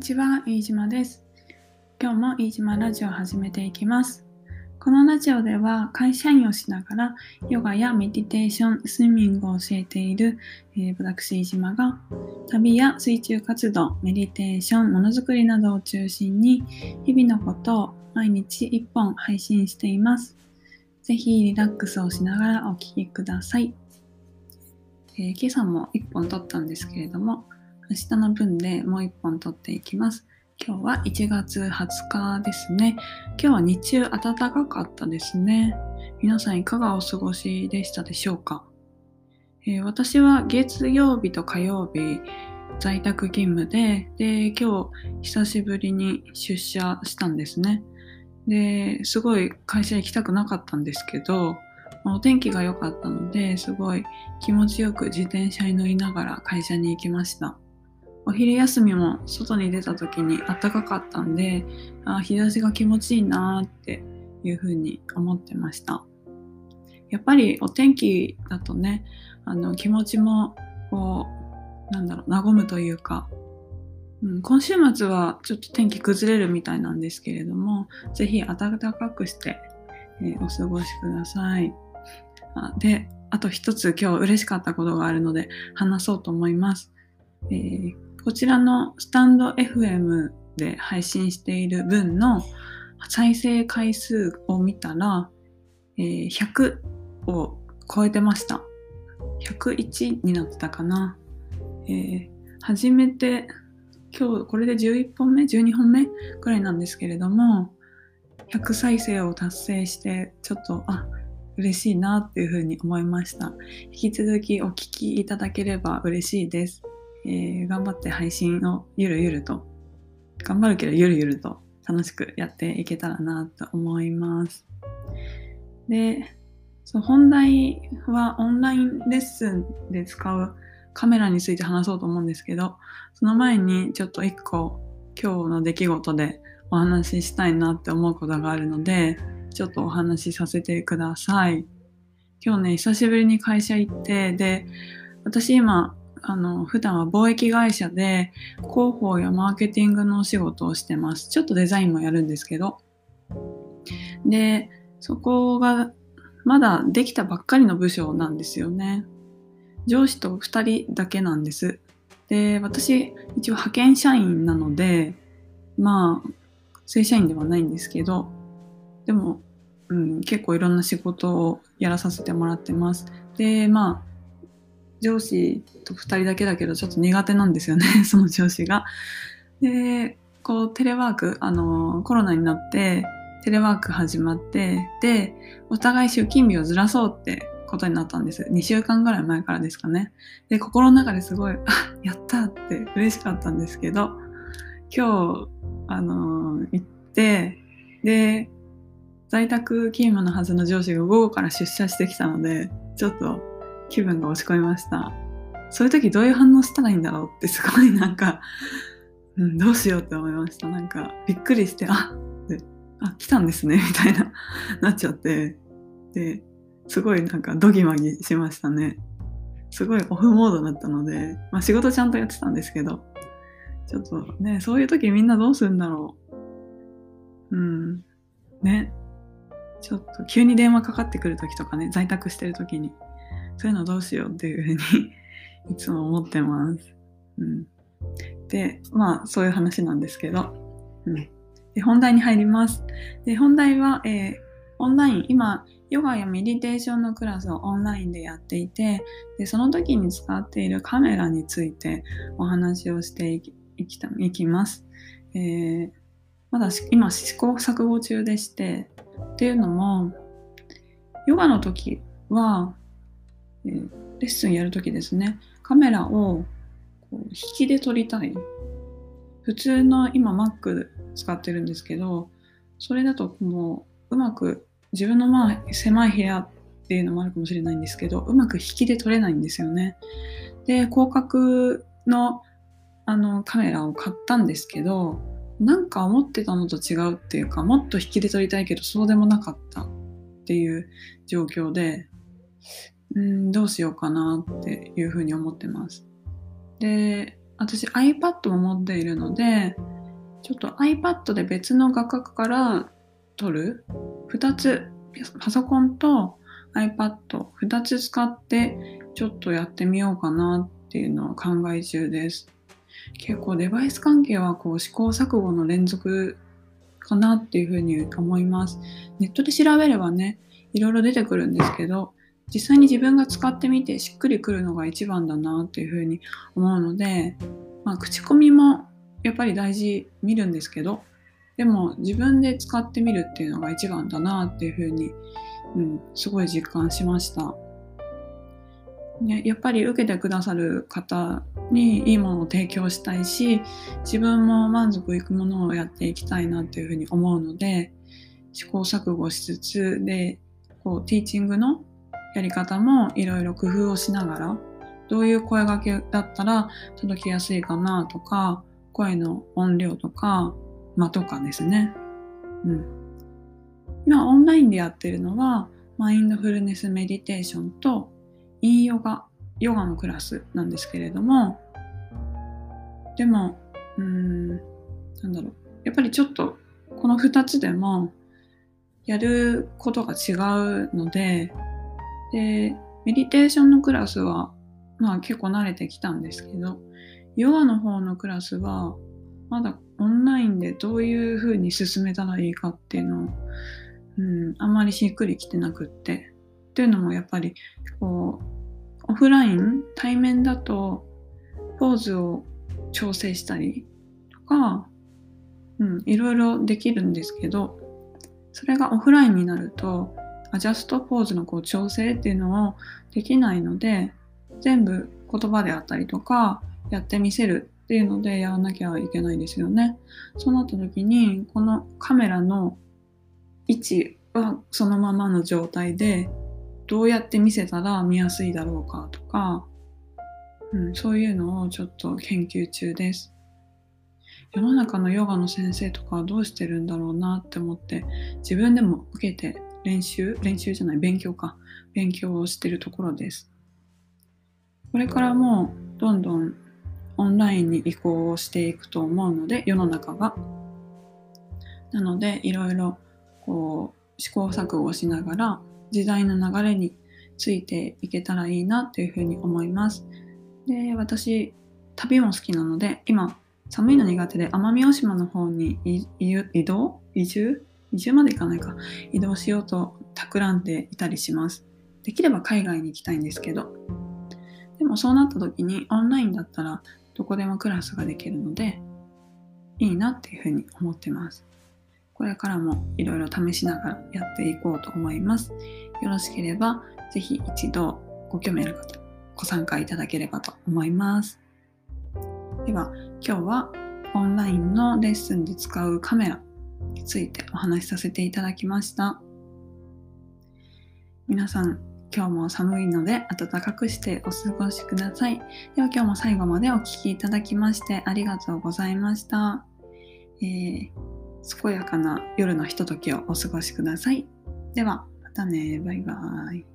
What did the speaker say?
にちは、飯島です。今日も飯島ラジオを始めていきます。このラジオでは会社員をしながらヨガやメディテーション、スイミングを教えている、えー私飯島が旅や水中活動、メディテーション、ものづくりなどを中心に日々のことを毎日1本配信しています。ぜひリラックスをしながらお聞きください。えー今朝も1本撮ったんですけれども、明日の分でもう1本撮っていきます。今日は1月20日ですね。今日は日中暖かかったですね。皆さんいかがお過ごしでしたでしょうか、えー私は月曜日と火曜日在宅勤務で、で、今日久しぶりに出社したんですね。で、すごい会社行きたくなかったんですけど、お天気が良かったので、すごい気持ちよく自転車に乗りながら会社に行きました。お昼休みも外に出た時に暖かかったんで、あ日差しが気持ちいいなっていうふうに思ってました。やっぱりお天気だとね、あの気持ちもこう、なんだろう、和むというか、うん、今週末はちょっと天気崩れるみたいなんですけれども、ぜひ暖かくして、えーお過ごしください。あで、あと一つ今日嬉しかったことがあるので話そうと思います。えーこちらのスタンド FM で配信している分の再生回数を見たら、えー100を超えてました。101になってたかな。えー初めて、今日これで11本目 ?12 本目くらいなんですけれども、100再生を達成して、ちょっと、あ、嬉しいなっていうふうに思いました。引き続きお聞きいただければ嬉しいです。えー頑張って配信をゆるゆると、頑張るけどゆるゆると楽しくやっていけたらなと思います。で、そう本題はオンラインレッスンで使うカメラについて話そうと思うんですけど、その前にちょっと一個今日の出来事でお話ししたいなって思うことがあるので、ちょっとお話しさせてください。今日ね、久しぶりに会社行って、で、私今、あの、普段は貿易会社で広報やマーケティングのお仕事をしてます。ちょっとデザインもやるんですけど。で、そこがまだできたばっかりの部署なんですよね。上司と2人だけなんです。で、私、一応派遣社員なので、まあ、正社員ではないんですけど、でも、うん、結構いろんな仕事をやらさせてもらってます。で、まあ、上司と2人だけだけどちょっと苦手なんですよね その上司が。でこうテレワークあのコロナになってテレワーク始まってでお互い出勤日をずらそうってことになったんです2週間ぐらい前からですかねで心の中ですごい あやったって嬉しかったんですけど今日あの行ってで在宅勤務のはずの上司が午後から出社してきたのでちょっと気分が落ち込みました。そういう時どういう反応したらいいんだろうってすごいなんか、うん、どうしようって思いました。なんかびっくりして、あってあ、来たんですねみたいな、なっちゃって、で、すごいなんかドギマギしましたね。すごいオフモードだったので、まあ仕事ちゃんとやってたんですけど、ちょっとね、そういう時みんなどうするんだろう。うん。ね。ちょっと急に電話かかってくる時とかね、在宅してる時に。そういうのどうしようっていうふうにいつも思ってます。うん、で、まあそういう話なんですけど、うん、で本題に入ります。で本題は、えーオンライン、今、ヨガやメディテーションのクラスをオンラインでやっていて、でその時に使っているカメラについてお話をしていききたいきます。えーまだ今試行錯誤中でして、っていうのも、ヨガの時は、レッスンやるときですね、カメラをこう引きで撮りたい。普通の今 Mac 使ってるんですけど、それだともううまく自分のまあ狭い部屋っていうのもあるかもしれないんですけど、うまく引きで撮れないんですよね。で、広角のあのカメラを買ったんですけど、なんか思ってたのと違うっていうか、もっと引きで撮りたいけどそうでもなかったっていう状況で、うん、どうしようかなっていうふうに思ってます。で、私 iPad を持っているので、ちょっと iPad で別の画角から撮る？2つ、パソコンと iPad2 つ使ってちょっとやってみようかなっていうのを考え中です。結構デバイス関係はこう試行錯誤の連続かなっていうふうに思います。ネットで調べればね、いろいろ出てくるんですけど、実際に自分が使ってみてしっくりくるのが一番だなっていうふうに思うので、まあ、口コミもやっぱり大事見るんですけど、でも自分で使ってみるっていうのが一番だなっていうふうに、うん、すごい実感しました。ね、やっぱり受けてくださる方にいいものを提供したいし自分も満足いくものをやっていきたいなっていうふうに思うので試行錯誤しつつでこうティーチングのやり方もいろいろ工夫をしながらどういう声掛けだったら届きやすいかなとか声の音量とか間とかですね。うん、今オンラインでやってるのはマインドフルネスメディテーションとインヨガヨガのクラスなんですけれどもでもうんなんだろうやっぱりちょっとこの2つでもやることが違うのででメディテーションのクラスはまあ結構慣れてきたんですけどヨガの方のクラスはまだオンラインでどういう風に進めたらいいかっていうのを、うん、あんまりしっくりきてなくってっていうのもやっぱりこうオフライン対面だとポーズを調整したりとか、うん、いろいろできるんですけどそれがオフラインになるとアジャストポーズのこう調整っていうのをできないので全部言葉であったりとかやってみせるっていうのでやらなきゃいけないですよね。そうなった時にこのカメラの位置はそのままの状態でどうやって見せたら見やすいだろうかとか、うん、そういうのをちょっと研究中です。世の中のヨガの先生とかどうしてるんだろうなって思って自分でも受けて練習？練習じゃない勉強か勉強をしてるところです。これからもどんどんオンラインに移行をしていくと思うので世の中が。なのでいろいろこう試行錯誤しながら時代の流れについていけたらいいなっていうふうに思います。で、私、旅も好きなので、今、寒いの苦手で奄美大島の方に移動？移住？移住まで行かないか。移動しようと企んでいたりします。できれば海外に行きたいんですけど。でもそうなった時にオンラインだったらどこでもクラスができるので、いいなっていうふうに思ってます。これからもいろいろ試しながらやっていこうと思います。よろしければ、ぜひ一度ご興味ある方、ご参加いただければと思います。では、今日はオンラインのレッスンで使うカメラについてお話しさせていただきました。皆さん、今日も寒いので暖かくしてお過ごしください。では今日も最後までお聴きいただきましてありがとうございました。えー健やかな夜のひとときをお過ごしください。では、またね。バイバーイ。